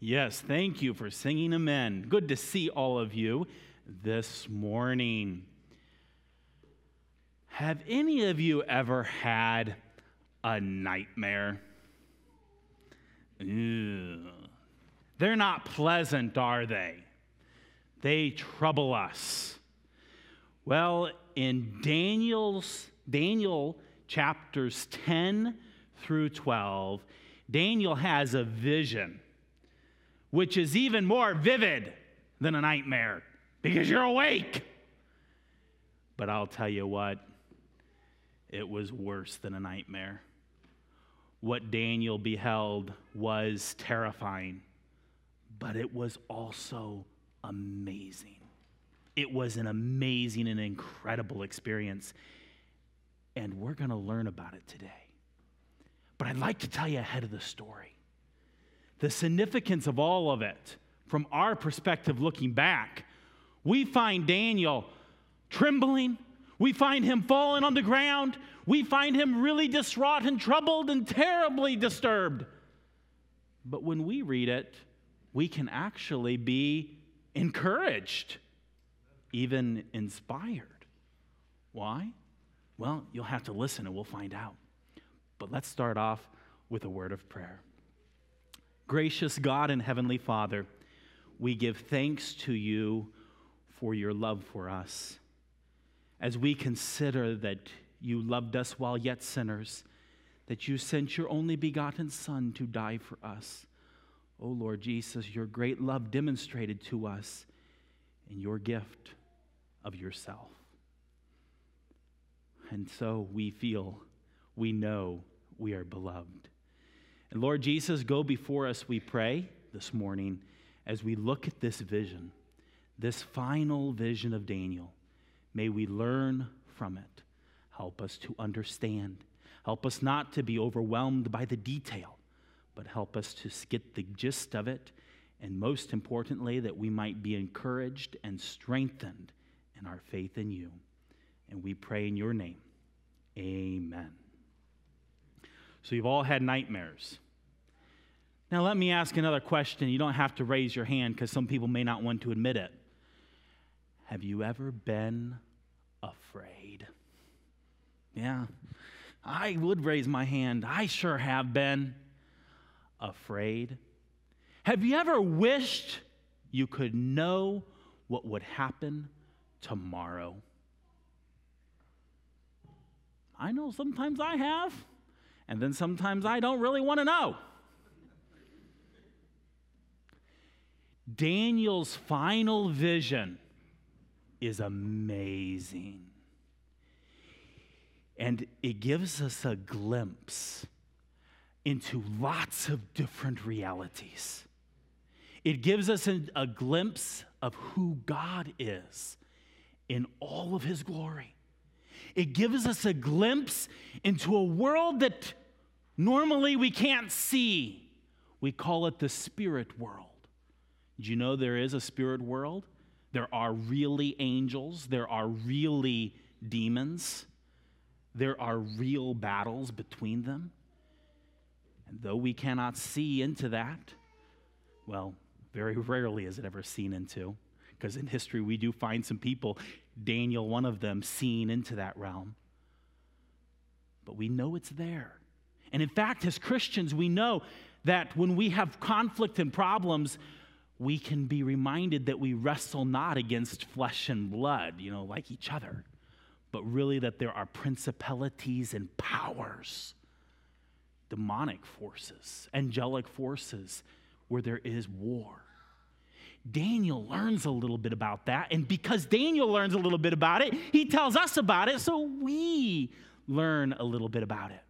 Yes, thank you for singing amen. Good to see all of you this morning. Have any of you ever had a nightmare? Ew. They're not pleasant, are they? They trouble us. Well, in Daniel's Daniel chapters 10 through 12, Daniel has a vision which is even more vivid than a nightmare because you're awake. But I'll tell you what, it was worse than a nightmare. What Daniel beheld was terrifying, but it was also amazing. It was an amazing and incredible experience. And we're going to learn about it today. But I'd like to tell you ahead of the story the significance of all of it from our perspective looking back. We find Daniel trembling. We find him falling on the ground. We find him really distraught and troubled and terribly disturbed. But when we read it, we can actually be encouraged, even inspired. Why? Well, you'll have to listen and we'll find out. But let's start off with a word of prayer. Gracious God and Heavenly Father, we give thanks to you for your love for us. As we consider that you loved us while yet sinners, that you sent your only begotten Son to die for us. O oh Lord Jesus, your great love demonstrated to us in your gift of yourself. And so we feel, we know we are beloved. And Lord Jesus, go before us, we pray this morning as we look at this vision, this final vision of Daniel. May we learn from it. Help us to understand. Help us not to be overwhelmed by the detail, but help us to get the gist of it. And most importantly, that we might be encouraged and strengthened in our faith in you. And we pray in your name. Amen. So you've all had nightmares. Now, let me ask another question. You don't have to raise your hand because some people may not want to admit it. Have you ever been afraid? Yeah, I would raise my hand. I sure have been afraid. Have you ever wished you could know what would happen tomorrow? I know sometimes I have, and then sometimes I don't really want to know. Daniel's final vision is amazing. And it gives us a glimpse into lots of different realities. It gives us a, a, glimpse of who God is in all of his glory. It gives us a glimpse into a world that normally we can't see. We call it the spirit world. Do you know there is a spirit world? There are really angels, there are really demons, there are real battles between them. And though we cannot see into that, well, very rarely is it ever seen into, because in history we do find some people, Daniel, one of them, seen into that realm. But we know it's there. And in fact, as Christians, we know that when we have conflict and problems, we can be reminded that we wrestle not against flesh and blood, you know, like each other, but really that there are principalities and powers, demonic forces, angelic forces, where there is war. Daniel learns a little bit about that, and because Daniel learns a little bit about it, he tells us about it, so we learn a little bit about it.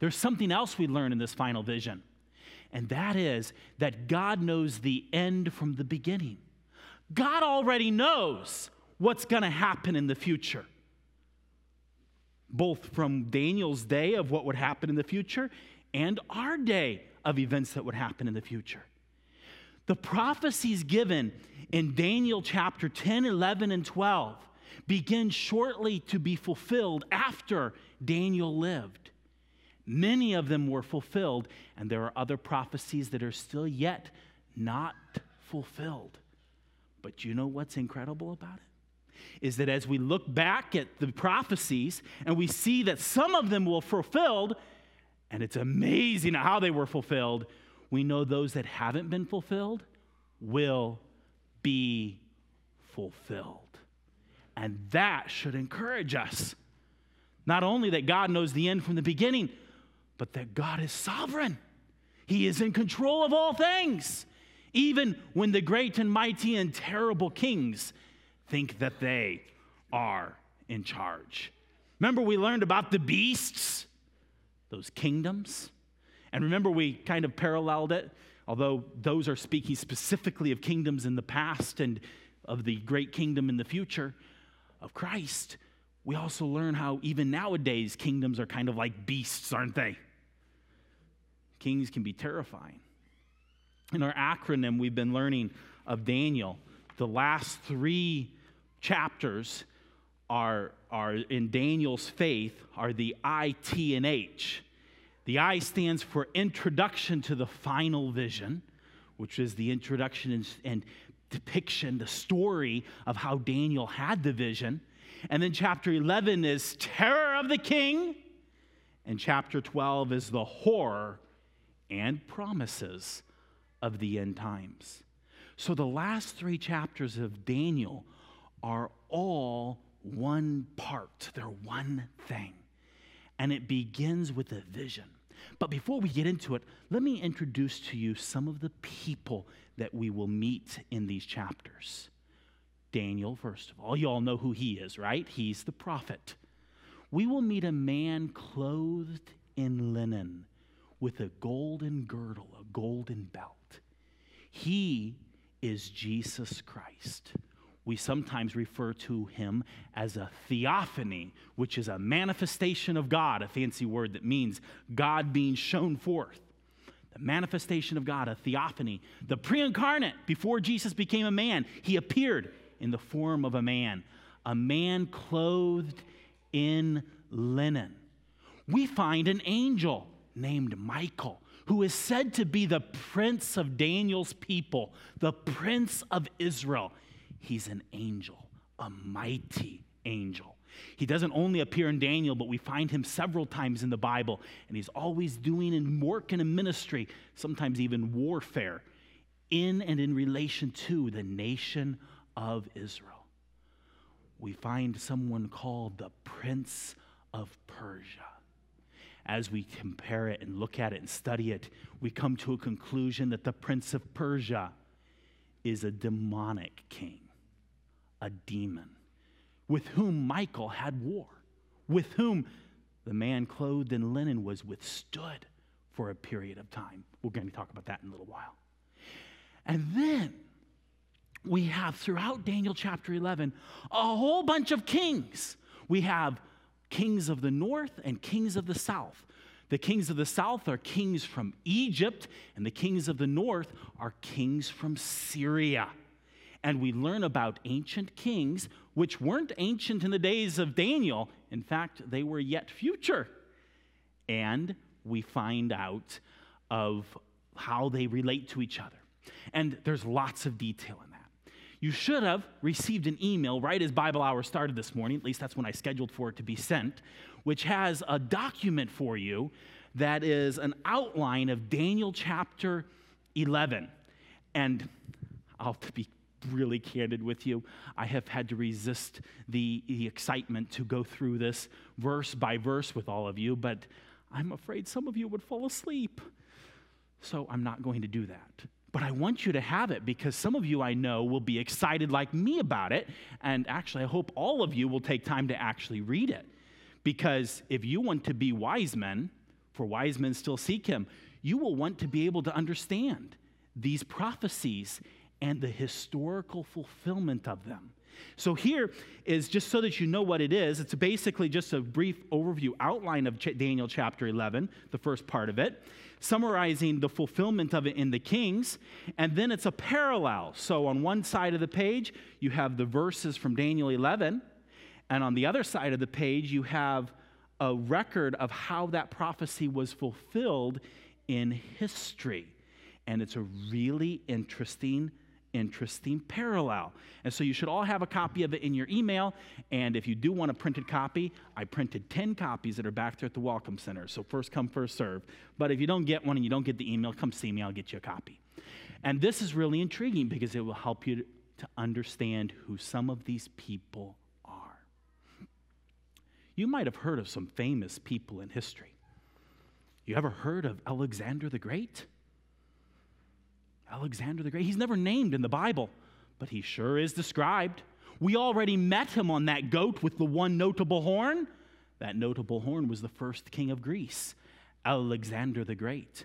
There's something else we learn in this final vision and that is that God knows the end from the beginning. God already knows what's going to happen in the future, both from Daniel's day of what would happen in the future and our day of events that would happen in the future. The prophecies given in Daniel chapter 10, 11, and 12 begin shortly to be fulfilled after Daniel lived. Many of them were fulfilled, and there are other prophecies that are still yet not fulfilled. But you know what's incredible about it? Is that as we look back at the prophecies and we see that some of them were fulfilled, and it's amazing how they were fulfilled, we know those that haven't been fulfilled will be fulfilled. And that should encourage us. Not only that God knows the end from the beginning, but that God is sovereign. He is in control of all things. Even when the great and mighty and terrible kings think that they are in charge. Remember, we learned about the beasts, those kingdoms. And remember, we kind of paralleled it, although those are speaking specifically of kingdoms in the past and of the great kingdom in the future of Christ. We also learn how even nowadays kingdoms are kind of like beasts, aren't they? Kings can be terrifying. In our acronym, we've been learning of Daniel. The last three chapters are, are in Daniel's faith are the I, T, and H. The I stands for introduction to the final vision, which is the introduction and, and depiction, the story of how Daniel had the vision. And then chapter 11 is terror of the king. And chapter 12 is the horror and promises of the end times. So the last three chapters of Daniel are all one part, they're one thing. And it begins with a vision. But before we get into it, let me introduce to you some of the people that we will meet in these chapters. Daniel, first of all, you all know who he is, right? He's the prophet. We will meet a man clothed in linen with a golden girdle, a golden belt. He is Jesus Christ. We sometimes refer to him as a theophany, which is a manifestation of God, a fancy word that means God being shown forth. The manifestation of God, a theophany. The pre incarnate, before Jesus became a man, he appeared in the form of a man, a man clothed in linen. We find an angel named Michael, who is said to be the prince of Daniel's people, the prince of Israel. He's an angel, a mighty angel. He doesn't only appear in Daniel, but we find him several times in the Bible, and he's always doing and work in a ministry, sometimes even warfare, in and in relation to the nation of Israel. We find someone called the Prince of Persia as we compare it and look at it and study it, we come to a conclusion that the prince of Persia is a demonic king, a demon, with whom Michael had war, with whom the man clothed in linen was withstood for a period of time. We're going to talk about that in a little while. And then we have throughout Daniel chapter 11 a whole bunch of kings. We have kings of the north and kings of the south. The kings of the south are kings from Egypt, and the kings of the north are kings from Syria. And we learn about ancient kings, which weren't ancient in the days of Daniel. In fact, they were yet future. And we find out of how they relate to each other. And there's lots of detail. You should have received an email right as Bible hour started this morning, at least that's when I scheduled for it to be sent, which has a document for you that is an outline of Daniel chapter 11. And I'll be really candid with you. I have had to resist the, the excitement to go through this verse by verse with all of you, but I'm afraid some of you would fall asleep. So I'm not going to do that. But I want you to have it because some of you I know will be excited like me about it. And actually, I hope all of you will take time to actually read it. Because if you want to be wise men, for wise men still seek him, you will want to be able to understand these prophecies and the historical fulfillment of them. So, here is just so that you know what it is. It's basically just a brief overview outline of Daniel chapter 11, the first part of it summarizing the fulfillment of it in the Kings. And then it's a parallel. So on one side of the page, you have the verses from Daniel 11. And on the other side of the page, you have a record of how that prophecy was fulfilled in history. And it's a really interesting interesting parallel. And so you should all have a copy of it in your email. And if you do want a printed copy, I printed 10 copies that are back there at the Welcome Center. So first come, first serve. But if you don't get one and you don't get the email, come see me, I'll get you a copy. And this is really intriguing because it will help you to understand who some of these people are. You might have heard of some famous people in history. You ever heard of Alexander the Great? Alexander the Great. He's never named in the Bible, but he sure is described. We already met him on that goat with the one notable horn. That notable horn was the first king of Greece, Alexander the Great.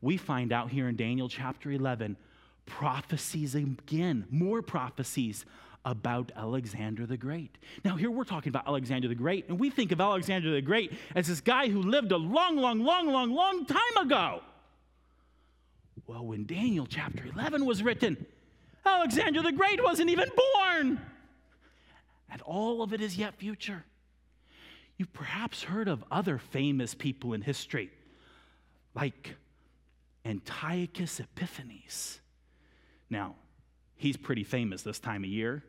We find out here in Daniel chapter 11 prophecies again, more prophecies about Alexander the Great. Now, here we're talking about Alexander the Great, and we think of Alexander the Great as this guy who lived a long, long, long, long, long time ago. Well, when Daniel chapter 11 was written, Alexander the Great wasn't even born. And all of it is yet future. You've perhaps heard of other famous people in history, like Antiochus Epiphanes. Now, he's pretty famous this time of year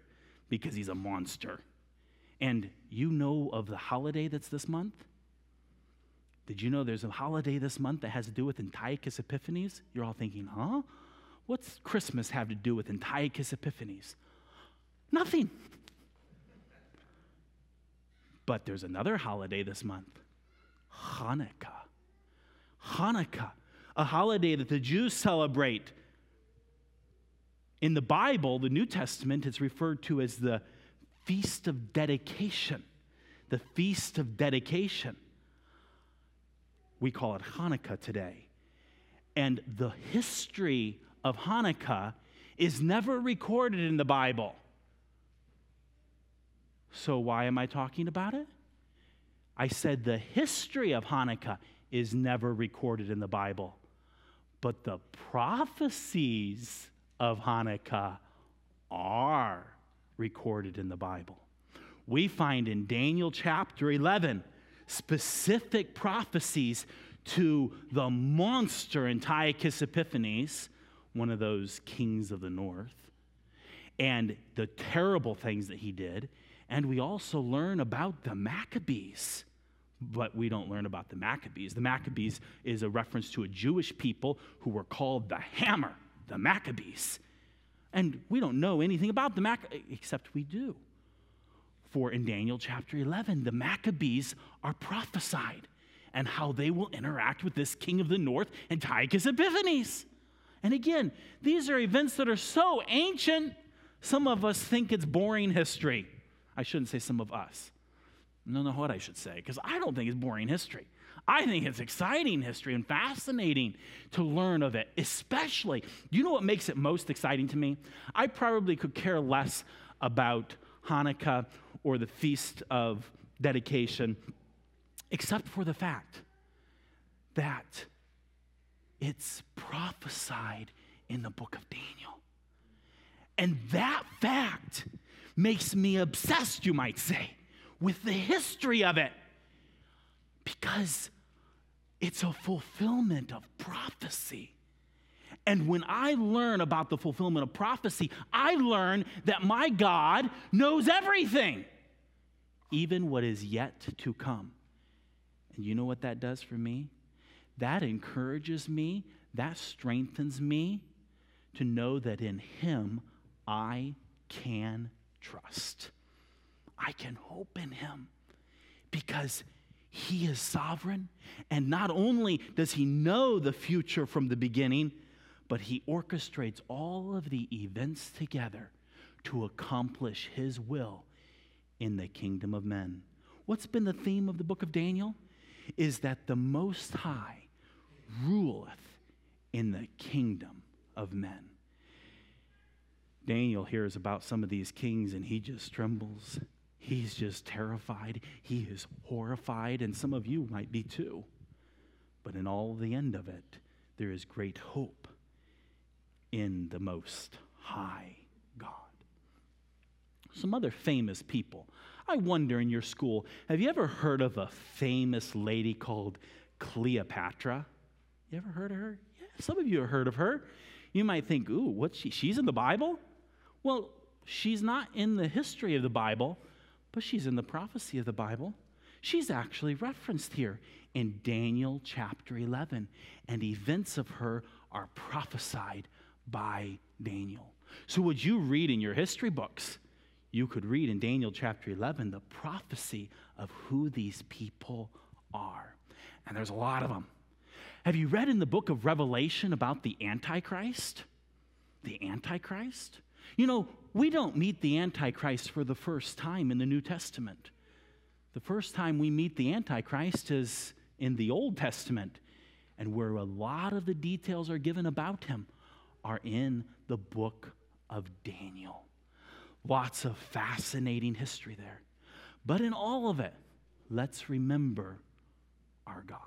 because he's a monster. And you know of the holiday that's this month? Did you know there's a holiday this month that has to do with Antiochus Epiphanes? You're all thinking, huh? What's Christmas have to do with Antiochus Epiphanes? Nothing. But there's another holiday this month Hanukkah. Hanukkah, a holiday that the Jews celebrate. In the Bible, the New Testament, it's referred to as the Feast of Dedication. The Feast of Dedication. We call it Hanukkah today. And the history of Hanukkah is never recorded in the Bible. So, why am I talking about it? I said the history of Hanukkah is never recorded in the Bible, but the prophecies of Hanukkah are recorded in the Bible. We find in Daniel chapter 11 specific prophecies to the monster Antiochus Epiphanes, one of those kings of the north, and the terrible things that he did. And we also learn about the Maccabees. But we don't learn about the Maccabees. The Maccabees is a reference to a Jewish people who were called the Hammer, the Maccabees. And we don't know anything about the Maccabees, except we do. For in Daniel chapter 11, the Maccabees are prophesied and how they will interact with this king of the north, Antiochus Epiphanes. And again, these are events that are so ancient, some of us think it's boring history. I shouldn't say some of us. Don't know what I should say, because I don't think it's boring history. I think it's exciting history and fascinating to learn of it, especially. You know what makes it most exciting to me? I probably could care less about Hanukkah or the Feast of Dedication, except for the fact that it's prophesied in the book of Daniel. And that fact makes me obsessed, you might say, with the history of it because it's a fulfillment of prophecy. And when I learn about the fulfillment of prophecy, I learn that my God knows everything, even what is yet to come. And you know what that does for me? That encourages me, that strengthens me to know that in Him I can trust. I can hope in Him because He is sovereign. And not only does He know the future from the beginning, but he orchestrates all of the events together to accomplish his will in the kingdom of men. What's been the theme of the book of Daniel? Is that the Most High ruleth in the kingdom of men. Daniel hears about some of these kings and he just trembles. He's just terrified. He is horrified, and some of you might be too. But in all the end of it, there is great hope in the Most High God. Some other famous people. I wonder in your school, have you ever heard of a famous lady called Cleopatra? You ever heard of her? Yeah, some of you have heard of her. You might think, ooh, what's she? She's in the Bible? Well, she's not in the history of the Bible, but she's in the prophecy of the Bible. She's actually referenced here in Daniel chapter 11, and events of her are prophesied by Daniel. So, would you read in your history books? You could read in Daniel chapter 11 the prophecy of who these people are. And there's a lot of them. Have you read in the book of Revelation about the Antichrist? The Antichrist? You know, we don't meet the Antichrist for the first time in the New Testament. The first time we meet the Antichrist is in the Old Testament, and where a lot of the details are given about him are in the book of Daniel. Lots of fascinating history there. But in all of it, let's remember our God.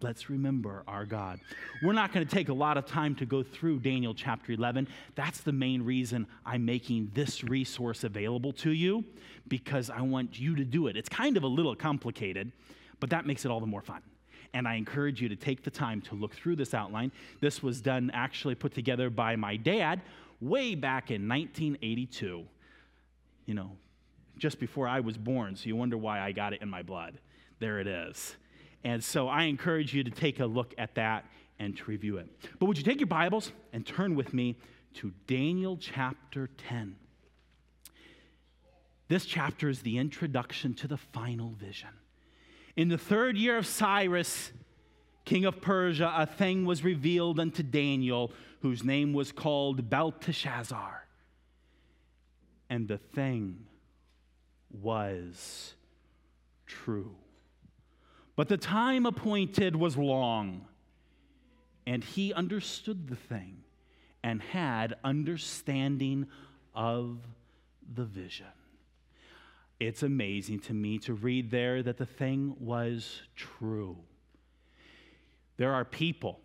Let's remember our God. We're not going to take a lot of time to go through Daniel chapter 11. That's the main reason I'm making this resource available to you because I want you to do it. It's kind of a little complicated, but that makes it all the more fun. And I encourage you to take the time to look through this outline. This was done, actually put together by my dad way back in 1982. You know, just before I was born, so you wonder why I got it in my blood. There it is. And so I encourage you to take a look at that and to review it. But would you take your Bibles and turn with me to Daniel chapter 10? This chapter is the introduction to the final vision. In the third year of Cyrus, king of Persia, a thing was revealed unto Daniel, whose name was called Belteshazzar. And the thing was true. But the time appointed was long, and he understood the thing and had understanding of the vision. It's amazing to me to read there that the thing was true. There are people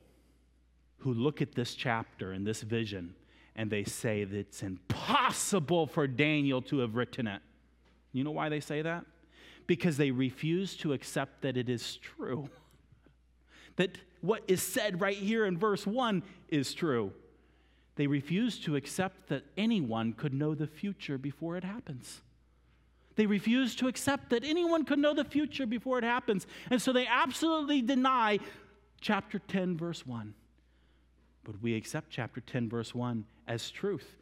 who look at this chapter and this vision and they say that it's impossible for Daniel to have written it. You know why they say that? because they refuse to accept that it is true. that what is said right here in verse 1 is true. They refuse to accept that anyone could know the future before it happens. They refuse to accept that anyone could know the future before it happens. And so they absolutely deny chapter 10, verse 1. But we accept chapter 10, verse 1 as truth,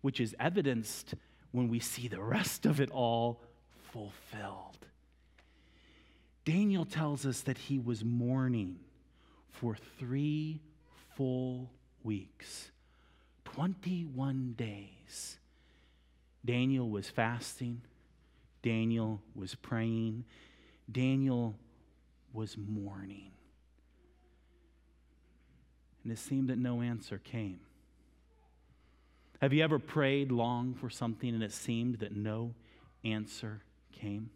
which is evidenced when we see the rest of it all fulfilled. Daniel tells us that he was mourning for three full weeks, 21 days. Daniel was fasting, Daniel was praying, Daniel was mourning. And it seemed that no answer came. Have you ever prayed long for something and it seemed that no answer came.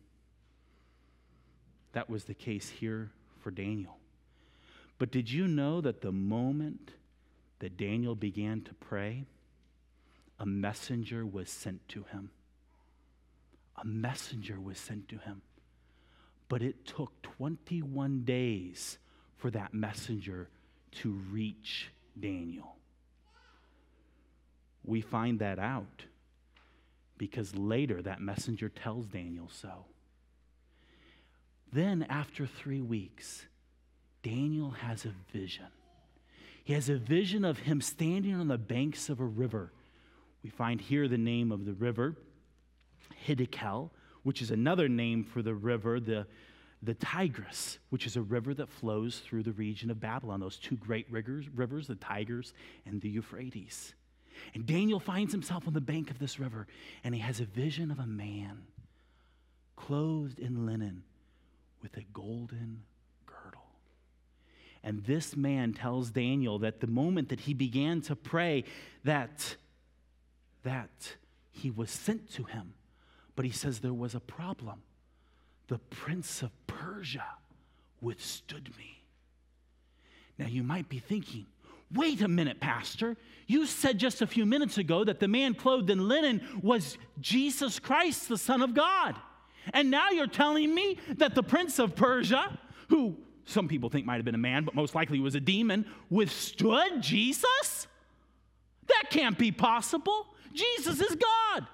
That was the case here for Daniel. But did you know that the moment that Daniel began to pray, a messenger was sent to him? A messenger was sent to him. But it took 21 days for that messenger to reach Daniel. We find that out because later that messenger tells Daniel so. Then, after three weeks, Daniel has a vision. He has a vision of him standing on the banks of a river. We find here the name of the river, Hiddekel, which is another name for the river, the, the Tigris, which is a river that flows through the region of Babylon, those two great rivers, the Tigris and the Euphrates. And Daniel finds himself on the bank of this river, and he has a vision of a man clothed in linen with a golden girdle. And this man tells Daniel that the moment that he began to pray, that, that he was sent to him. But he says there was a problem. The prince of Persia withstood me. Now you might be thinking, Wait a minute, Pastor. You said just a few minutes ago that the man clothed in linen was Jesus Christ, the Son of God. And now you're telling me that the prince of Persia, who some people think might have been a man, but most likely was a demon, withstood Jesus? That can't be possible. Jesus is God.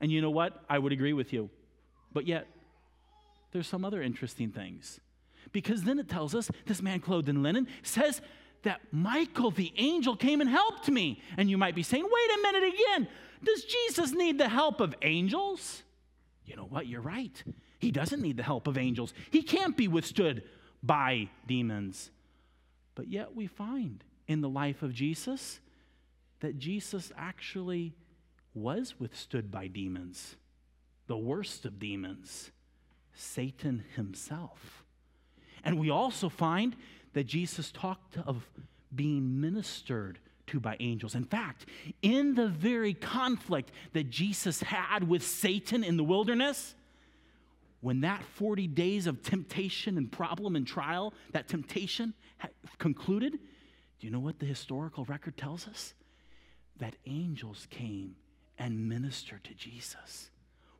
And you know what? I would agree with you. But yet, there's some other interesting things. Because then it tells us this man clothed in linen says that Michael the angel came and helped me. And you might be saying, wait a minute again. Does Jesus need the help of angels? You know what? You're right. He doesn't need the help of angels. He can't be withstood by demons. But yet we find in the life of Jesus that Jesus actually was withstood by demons, the worst of demons, Satan himself. And we also find that Jesus talked of being ministered to by angels. In fact, in the very conflict that Jesus had with Satan in the wilderness, when that 40 days of temptation and problem and trial, that temptation concluded, do you know what the historical record tells us? That angels came and ministered to Jesus,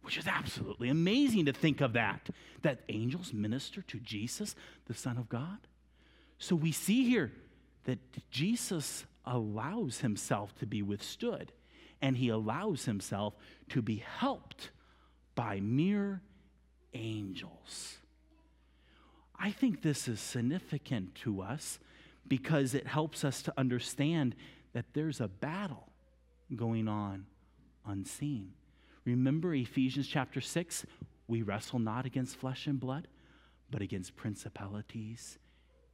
which is absolutely amazing to think of that, that angels minister to Jesus, the Son of God. So we see here that Jesus allows himself to be withstood and he allows himself to be helped by mere angels. I think this is significant to us because it helps us to understand that there's a battle going on unseen. Remember Ephesians chapter 6? We wrestle not against flesh and blood, but against principalities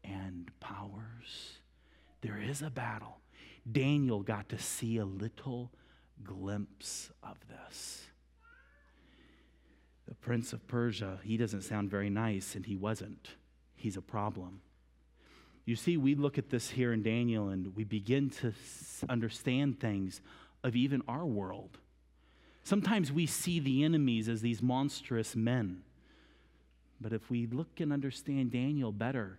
and powers. There is a battle. Daniel got to see a little glimpse of this. The prince of Persia, he doesn't sound very nice, and he wasn't. He's a problem. You see, we look at this here in Daniel and we begin to understand things of even our world. Sometimes we see the enemies as these monstrous men. But if we look and understand Daniel better,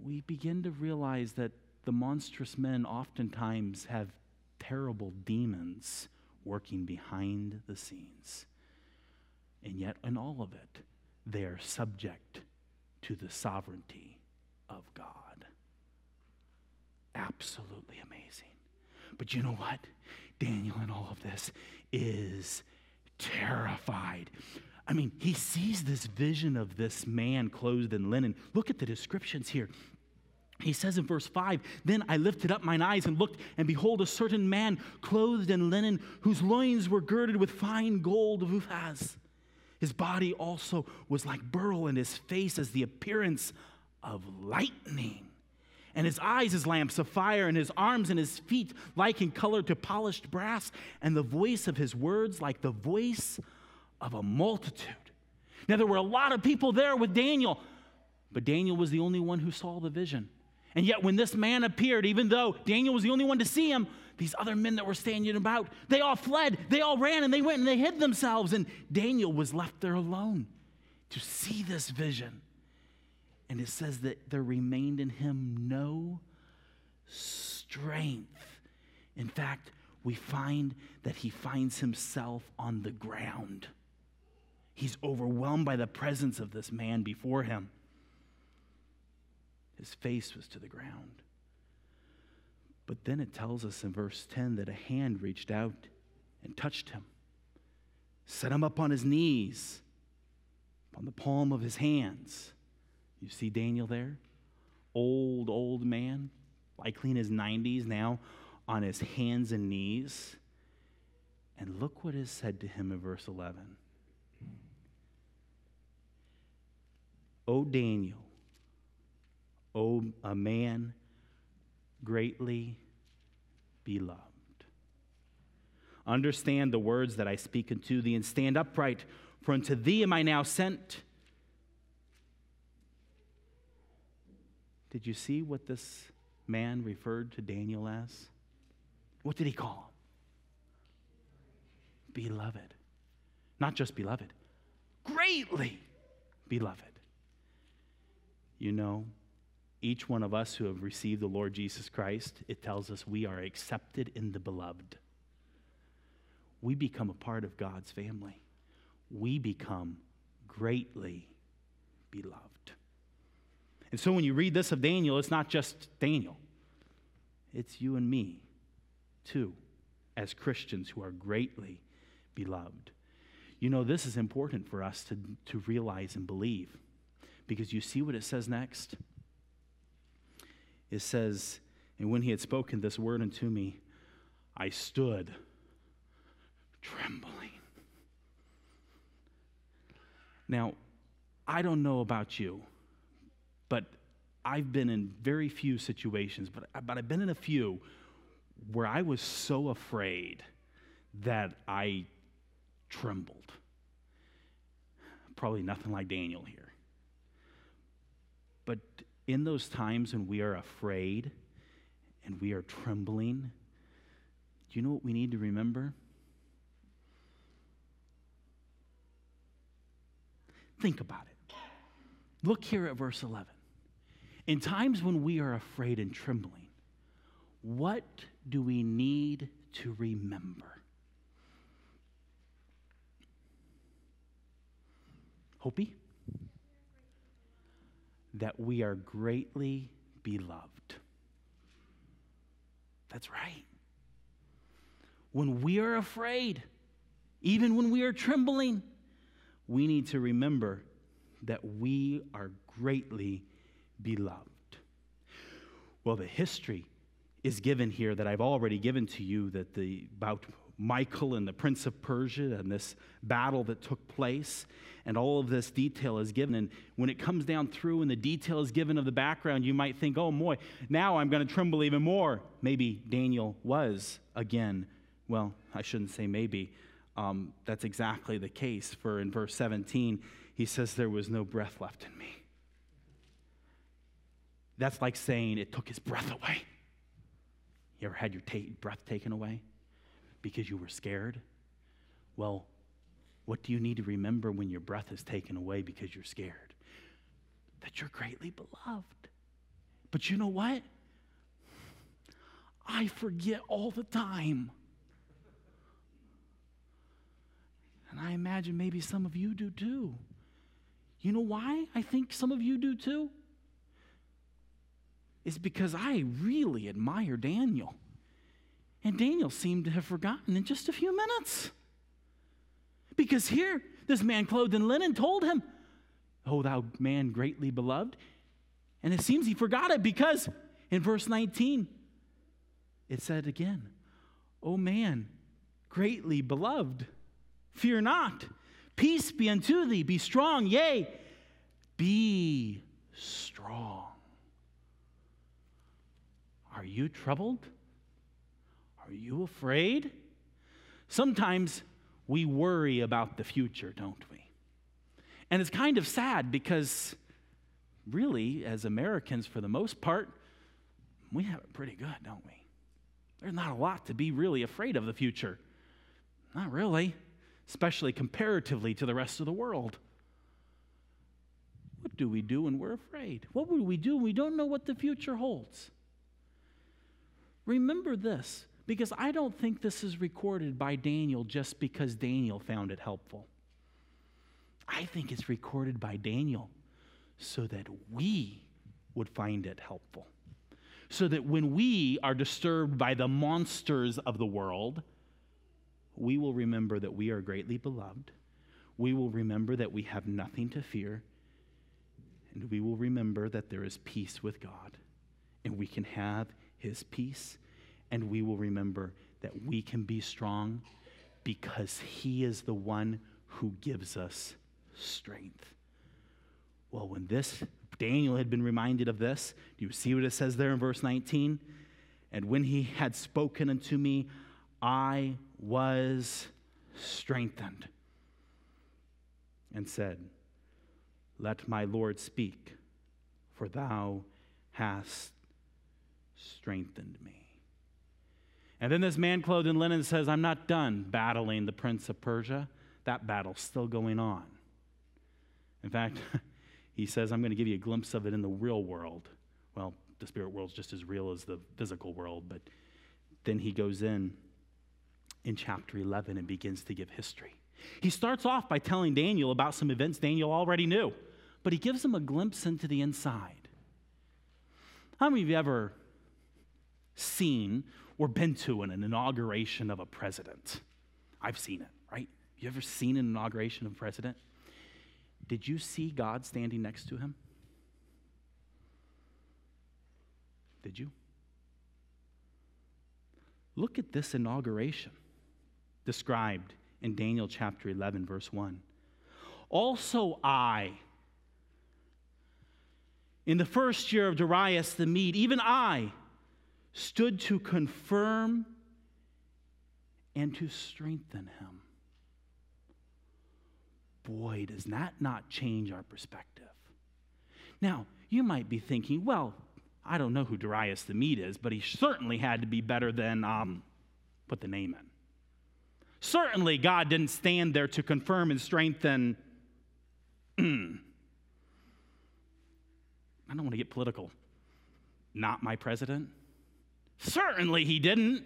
we begin to realize that the monstrous men oftentimes have terrible demons working behind the scenes. And yet, in all of it, they are subject to the sovereignty of God. Absolutely amazing. But you know what? Daniel, in all of this, is terrified. I mean, he sees this vision of this man clothed in linen. Look at the descriptions here. He says in verse 5 Then I lifted up mine eyes and looked, and behold, a certain man clothed in linen, whose loins were girded with fine gold of Uphaz. His body also was like beryl, and his face as the appearance of lightning. And his eyes as lamps of fire, and his arms and his feet like in color to polished brass, and the voice of his words like the voice of a multitude. Now, there were a lot of people there with Daniel, but Daniel was the only one who saw the vision. And yet, when this man appeared, even though Daniel was the only one to see him, these other men that were standing about, they all fled, they all ran, and they went and they hid themselves. And Daniel was left there alone to see this vision. And it says that there remained in him no strength. In fact, we find that he finds himself on the ground. He's overwhelmed by the presence of this man before him. His face was to the ground. But then it tells us in verse 10 that a hand reached out and touched him, set him up on his knees, on the palm of his hands. You see Daniel there? Old, old man, likely in his 90s now, on his hands and knees. And look what is said to him in verse 11. O Daniel, O a man greatly beloved. Understand the words that I speak unto thee, and stand upright, for unto thee am I now sent. Did you see what this man referred to Daniel as? What did he call him? Beloved. Not just beloved, greatly beloved. You know, each one of us who have received the Lord Jesus Christ, it tells us we are accepted in the beloved. We become a part of God's family. We become greatly. And so when you read this of Daniel, it's not just Daniel, it's you and me, too, as Christians who are greatly beloved. You know, this is important for us to, to realize and believe because you see what it says next? It says, And when he had spoken this word unto me, I stood trembling. Now, I don't know about you, but I've been in very few situations, but, but I've been in a few where I was so afraid that I trembled. Probably nothing like Daniel here. But in those times when we are afraid and we are trembling, do you know what we need to remember? Think about it. Look here at verse 11. In times when we are afraid and trembling, what do we need to remember? Hopi? That we are greatly beloved. That's right. When we are afraid, even when we are trembling, we need to remember that we are greatly beloved. Well, the history is given here that I've already given to you that the about Michael and the prince of Persia and this battle that took place and all of this detail is given. And when it comes down through and the detail is given of the background you might think oh boy now I'm going to tremble even more. Maybe Daniel was again. Well I shouldn't say maybe. Um, that's exactly the case for in verse 17 he says there was no breath left in me that's like saying it took his breath away you ever had your ta- breath taken away because you were scared? Well, what do you need to remember when your breath is taken away because you're scared? That you're greatly beloved. But you know what? I forget all the time. And I imagine maybe some of you do too. You know why I think some of you do too? Is because I really admire Daniel. And Daniel seemed to have forgotten in just a few minutes. Because here, this man clothed in linen told him, Oh, thou man greatly beloved. And it seems he forgot it because in verse 19, it said again, O man, greatly beloved, fear not. Peace be unto thee. Be strong, yea, be strong. Are you troubled? Are you afraid? Sometimes we worry about the future, don't we? And it's kind of sad because, really, as Americans, for the most part, we have it pretty good, don't we? There's not a lot to be really afraid of the future. Not really, especially comparatively to the rest of the world. What do we do when we're afraid? What would we do when we don't know what the future holds? Remember this, because I don't think this is recorded by Daniel just because Daniel found it helpful. I think it's recorded by Daniel so that we would find it helpful. So that when we are disturbed by the monsters of the world, we will remember that we are greatly beloved. We will remember that we have nothing to fear. And we will remember that there is peace with God. And we can have his peace, and we will remember that we can be strong because he is the one who gives us strength. Well, when this, Daniel had been reminded of this, do you see what it says there in verse 19? And when he had spoken unto me, I was strengthened and said, Let my Lord speak, for thou hast strengthened me. And then this man clothed in linen says, I'm not done battling the prince of Persia. That battle's still going on. In fact, he says, I'm going to give you a glimpse of it in the real world. Well, the spirit world's just as real as the physical world, but then he goes in in chapter 11 and begins to give history. He starts off by telling Daniel about some events Daniel already knew, but he gives him a glimpse into the inside. How many of you ever seen or been to an, an inauguration of a president? I've seen it, right? You ever seen an inauguration of a president? Did you see God standing next to him? Did you? Look at this inauguration described in Daniel chapter 11, verse 1. Also, I, in the first year of Darius the Mede, even I stood to confirm and to strengthen him. Boy, does that not change our perspective. Now, you might be thinking, well, I don't know who Darius the Mede is, but he certainly had to be better than, um, put the name in. Certainly, God didn't stand there to confirm and strengthen. I don't want to get political. Not my president? Certainly, he didn't.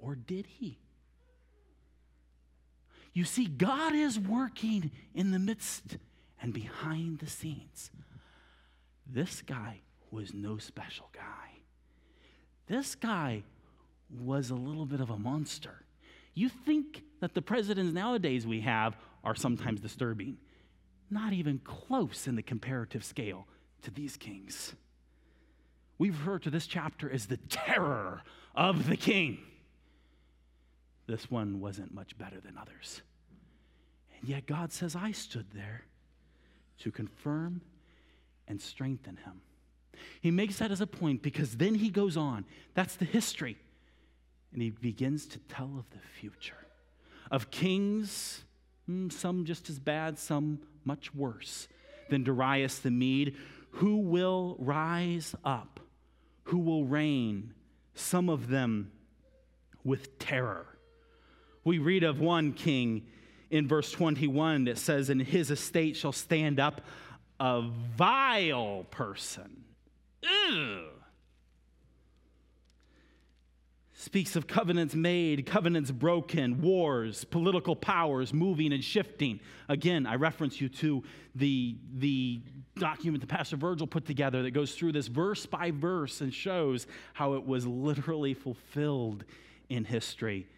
Or did he? You see, God is working in the midst and behind the scenes. This guy was no special guy. This guy was a little bit of a monster. You think that the presidents nowadays we have are sometimes disturbing. Not even close in the comparative scale to these kings. We refer to this chapter as the terror of the king. This one wasn't much better than others. And yet God says, I stood there to confirm and strengthen him. He makes that as a point because then he goes on. That's the history. And he begins to tell of the future of kings, hmm, some just as bad, some much worse than Darius the Mede, who will rise up, who will reign, some of them with terror. We read of one king in verse 21 that says, In his estate shall stand up a vile person. Speaks of covenants made, covenants broken, wars, political powers moving and shifting. Again, I reference you to the, the document that Pastor Virgil put together that goes through this verse by verse and shows how it was literally fulfilled in history.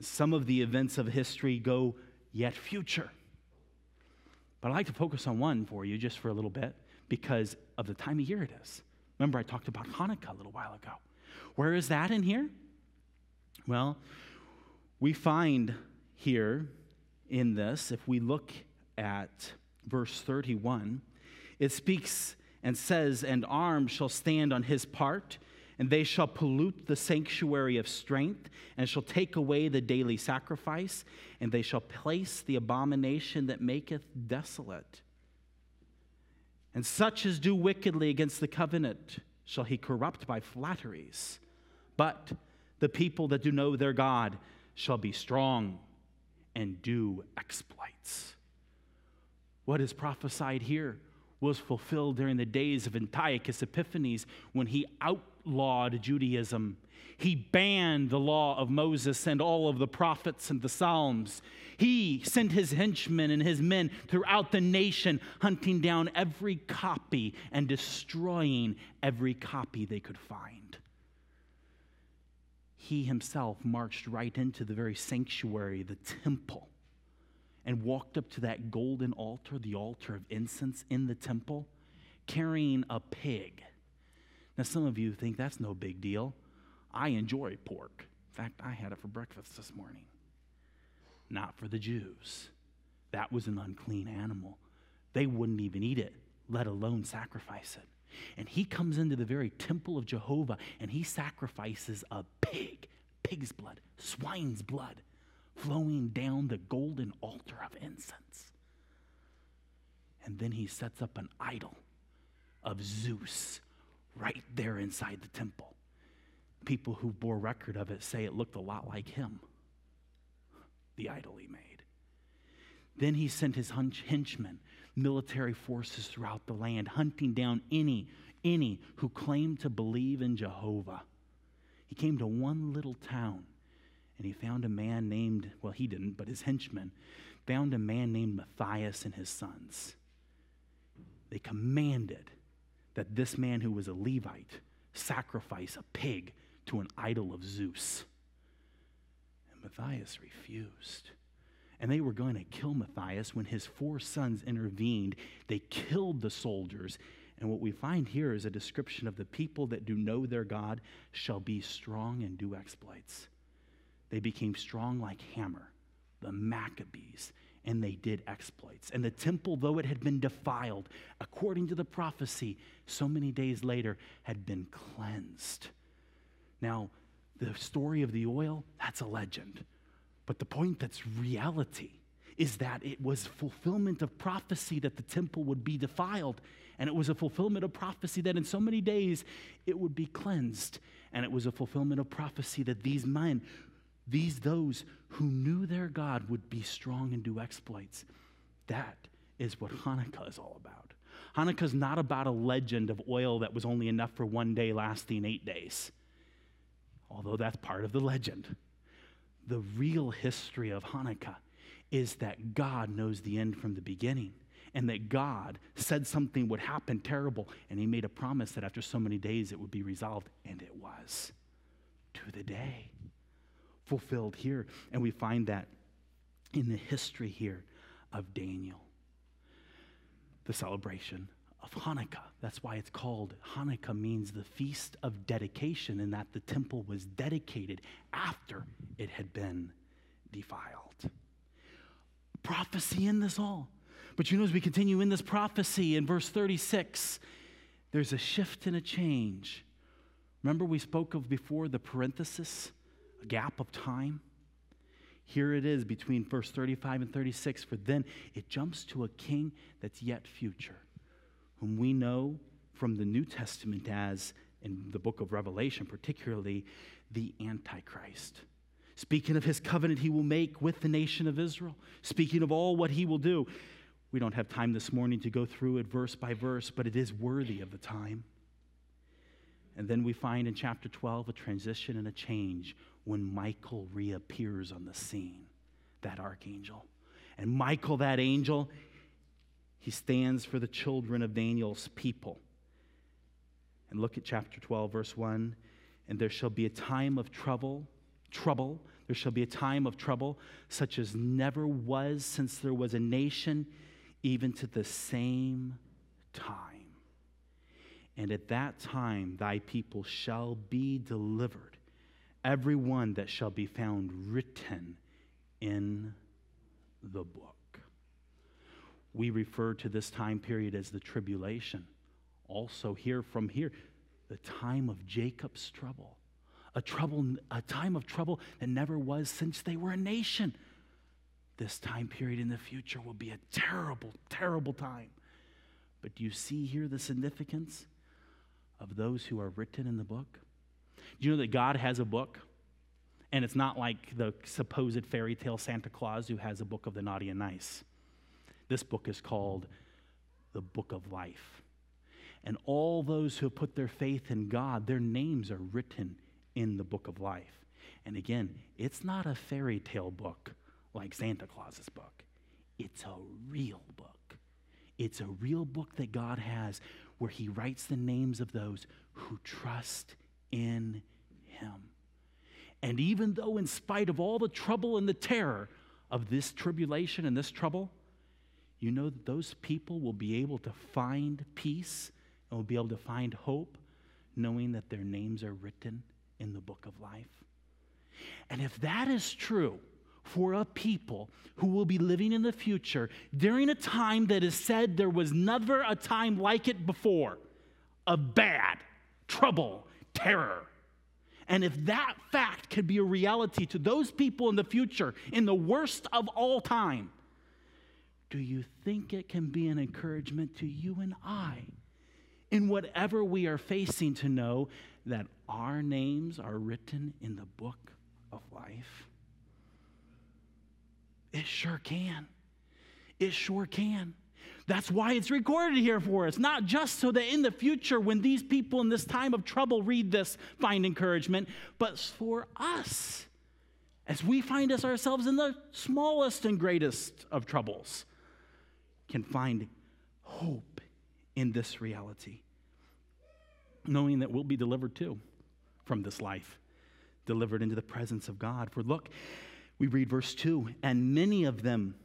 Some of the events of history go yet future. But I'd like to focus on one for you just for a little bit because of the time of year it is. Remember, I talked about Hanukkah a little while ago. Where is that in here? Well, we find here in this, if we look at verse 31, it speaks and says, And arms shall stand on his part and they shall pollute the sanctuary of strength, and shall take away the daily sacrifice, and they shall place the abomination that maketh desolate. And such as do wickedly against the covenant shall he corrupt by flatteries. But the people that do know their God shall be strong and do exploits. What is prophesied here was fulfilled during the days of Antiochus Epiphanes when he outlawed Judaism. He banned the law of Moses and all of the prophets and the Psalms. He sent his henchmen and his men throughout the nation, hunting down every copy and destroying every copy they could find. He himself marched right into the very sanctuary, the temple, and walked up to that golden altar, the altar of incense in the temple, carrying a pig now, some of you think that's no big deal. I enjoy pork. In fact, I had it for breakfast this morning. Not for the Jews. That was an unclean animal. They wouldn't even eat it, let alone sacrifice it. And he comes into the very temple of Jehovah and he sacrifices a pig, pig's blood, swine's blood, flowing down the golden altar of incense. And then he sets up an idol of Zeus right there inside the temple. People who bore record of it say it looked a lot like him, the idol he made. Then he sent his henchmen, military forces throughout the land, hunting down any, any who claimed to believe in Jehovah. He came to one little town and he found a man named, well, he didn't, but his henchmen found a man named Matthias and his sons. They commanded that this man who was a Levite sacrifice a pig to an idol of Zeus. And Matthias refused. And they were going to kill Matthias when his four sons intervened. They killed the soldiers. And what we find here is a description of the people that do know their God shall be strong and do exploits. They became strong like hammer, the Maccabees, and they did exploits. And the temple, though it had been defiled, according to the prophecy, so many days later had been cleansed. Now, the story of the oil, that's a legend. But the point that's reality is that it was fulfillment of prophecy that the temple would be defiled. And it was a fulfillment of prophecy that in so many days it would be cleansed. And it was a fulfillment of prophecy that these men, these those who knew their God, would be strong and do exploits. That is what Hanukkah is all about. Hanukkah is not about a legend of oil that was only enough for one day, lasting eight days, although that's part of the legend. The real history of Hanukkah is that God knows the end from the beginning and that God said something would happen terrible, and He made a promise that after so many days it would be resolved, and it was to the day fulfilled here. And we find that in the history here of Daniel, the celebration of Hanukkah. That's why it's called Hanukkah, means the feast of dedication, and that the temple was dedicated after it had been defiled. Prophecy in this all. But you know, as we continue in this prophecy in verse 36, there's a shift and a change. Remember, we spoke of before the parenthesis, a gap of time? Here it is between verse 35 and 36, for then it jumps to a king that's yet future, whom we know from the New Testament as, in the book of Revelation particularly, the Antichrist. Speaking of his covenant he will make with the nation of Israel, speaking of all what he will do. We don't have time this morning to go through it verse by verse, but it is worthy of the time. And then we find in chapter 12 a transition and a change when Michael reappears on the scene, that archangel. And Michael, that angel, he stands for the children of Daniel's people. And look at chapter 12, verse 1. And there shall be a time of trouble, trouble. There shall be a time of trouble such as never was since there was a nation even to the same time. And at that time thy people shall be delivered, every one that shall be found written in the book. We refer to this time period as the tribulation. Also, here from here, the time of Jacob's trouble. A trouble, a time of trouble that never was since they were a nation this time period in the future will be a terrible, terrible time. But do you see here the significance of those who are written in the book? Do you know that God has a book? And it's not like the supposed fairy tale Santa Claus who has a book of the naughty and nice. This book is called the Book of Life. And all those who put their faith in God, their names are written in the Book of Life. And again, it's not a fairy tale book like Santa Claus's book. It's a real book. It's a real book that God has where He writes the names of those who trust in Him. And even though, in spite of all the trouble and the terror of this tribulation and this trouble, you know that those people will be able to find peace and will be able to find hope knowing that their names are written in the book of life. And if that is true, for a people who will be living in the future during a time that is said there was never a time like it before of bad, trouble, terror. And if that fact could be a reality to those people in the future, in the worst of all time, do you think it can be an encouragement to you and I in whatever we are facing to know that our names are written in the book of life? It sure can. It sure can. That's why it's recorded here for us, not just so that in the future, when these people in this time of trouble read this, find encouragement, but for us, as we find us ourselves in the smallest and greatest of troubles, can find hope in this reality. knowing that we'll be delivered too from this life, delivered into the presence of God. For look, we read verse 2 and many of them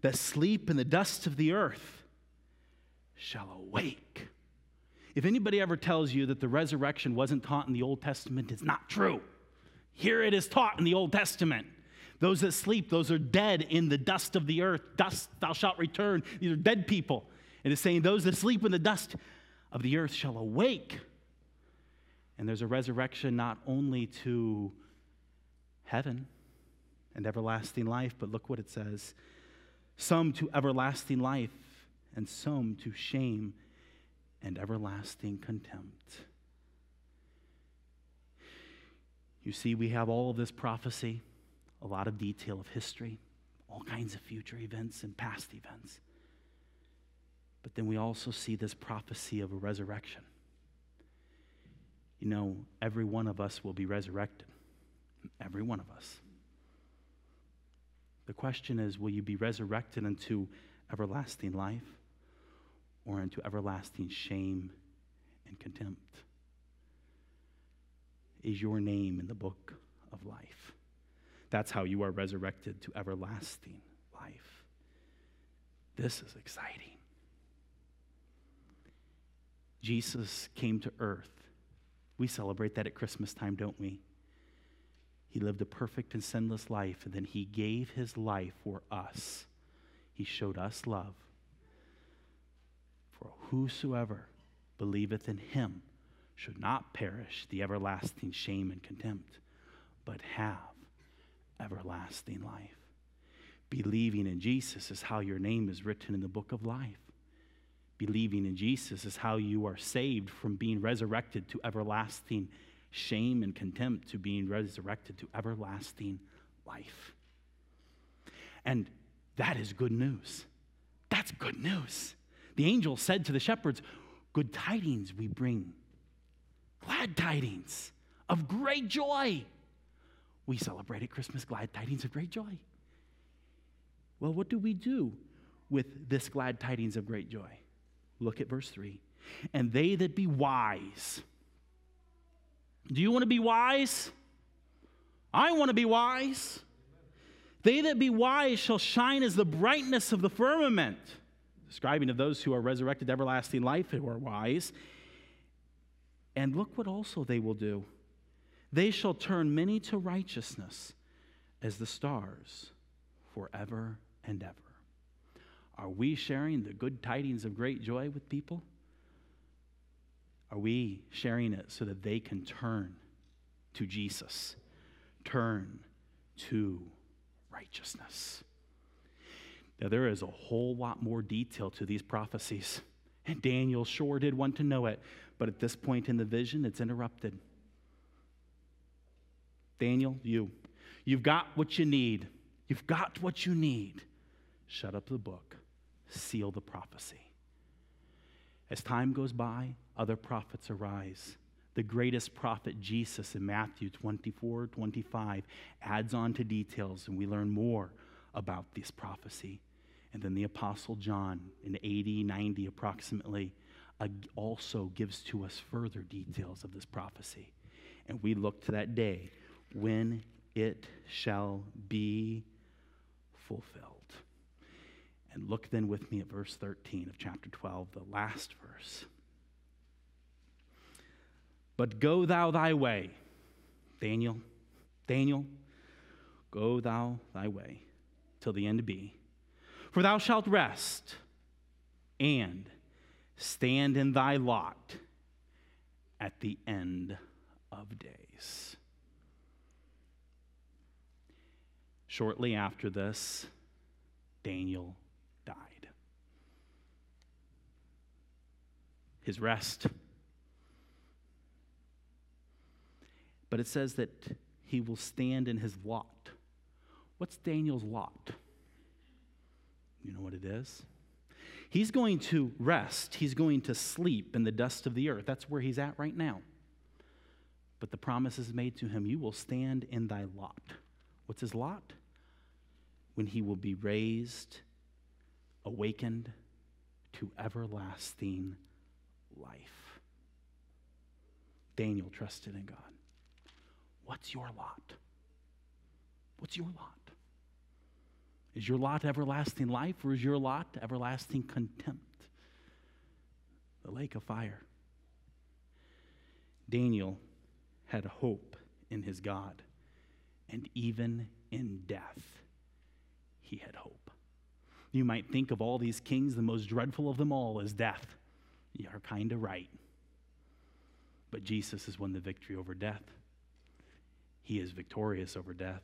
that sleep in the dust of the earth shall awake. If anybody ever tells you that the resurrection wasn't taught in the Old Testament, it's not true. Here it is taught in the Old Testament. Those that sleep, those are dead in the dust of the earth. Dust thou shalt return. These are dead people. It is saying, Those that sleep in the dust of the earth shall awake. And there's a resurrection not only to heaven and everlasting life, but look what it says some to everlasting life, and some to shame and everlasting contempt. You see, we have all of this prophecy, a lot of detail of history, all kinds of future events and past events. But then we also see this prophecy of a resurrection. You know, every one of us will be resurrected. Every one of us. The question is will you be resurrected into everlasting life or into everlasting shame and contempt? Is your name in the book of life? That's how you are resurrected to everlasting life. This is exciting. Jesus came to earth. We celebrate that at Christmas time, don't we? He lived a perfect and sinless life, and then he gave his life for us. He showed us love. For whosoever believeth in him should not perish the everlasting shame and contempt, but have everlasting life. Believing in Jesus is how your name is written in the book of life. Believing in Jesus is how you are saved from being resurrected to everlasting shame and contempt to being resurrected to everlasting life. And that is good news. That's good news. The angel said to the shepherds, Good tidings we bring, glad tidings of great joy. We celebrate at Christmas glad tidings of great joy. Well, what do we do with this glad tidings of great joy? Look at verse 3. And they that be wise, do you want to be wise? I want to be wise. They that be wise shall shine as the brightness of the firmament. Describing of those who are resurrected everlasting life who are wise. And look what also they will do. They shall turn many to righteousness as the stars forever and ever. Are we sharing the good tidings of great joy with people? Are we sharing it so that they can turn to Jesus, turn to righteousness? Now, there is a whole lot more detail to these prophecies, and Daniel sure did want to know it, but at this point in the vision, it's interrupted. Daniel, you, you've got what you need. You've got what you need. Shut up the book, seal the prophecy. As time goes by, other prophets arise. The greatest prophet, Jesus, in Matthew 24 25, adds on to details, and we learn more about this prophecy. And then the Apostle John, in 80, 90 approximately, also gives to us further details of this prophecy. And we look to that day when it shall be fulfilled. And look then with me at verse 13 of chapter 12, the last verse. But go thou thy way, Daniel, Daniel, go thou thy way till the end be. For thou shalt rest and stand in thy lot at the end of days. Shortly after this, Daniel died. His rest But it says that he will stand in his lot. What's Daniel's lot? You know what it is? He's going to rest. He's going to sleep in the dust of the earth. That's where he's at right now. But the promise is made to him you will stand in thy lot. What's his lot? When he will be raised, awakened to everlasting life. Daniel trusted in God. What's your lot? What's your lot? Is your lot everlasting life or is your lot everlasting contempt? The lake of fire. Daniel had hope in his God, and even in death, he had hope. You might think of all these kings, the most dreadful of them all is death. You are kind of right. But Jesus has won the victory over death. He is victorious over death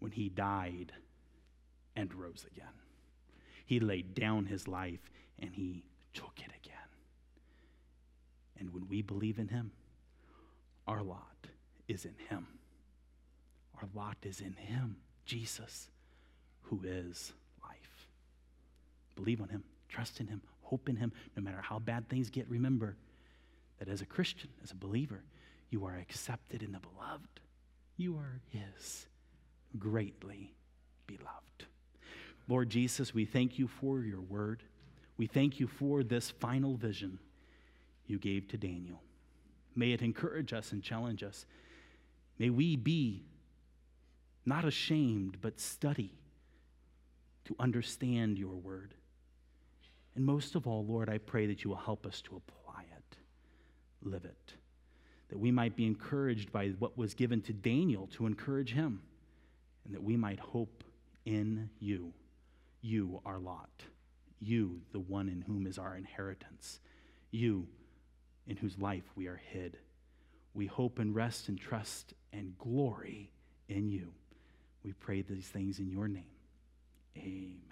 when he died and rose again. He laid down his life and he took it again. And when we believe in him, our lot is in him. Our lot is in him, Jesus, who is life. Believe on him, trust in him, hope in him, no matter how bad things get. Remember that as a Christian, as a believer, you are accepted in the beloved. You are his, greatly beloved. Lord Jesus, we thank you for your word. We thank you for this final vision you gave to Daniel. May it encourage us and challenge us. May we be not ashamed, but study to understand your word. And most of all, Lord, I pray that you will help us to apply it, live it, that we might be encouraged by what was given to Daniel to encourage him, and that we might hope in you, you, our lot, you, the one in whom is our inheritance, you, in whose life we are hid. We hope and rest and trust and glory in you. We pray these things in your name. Amen.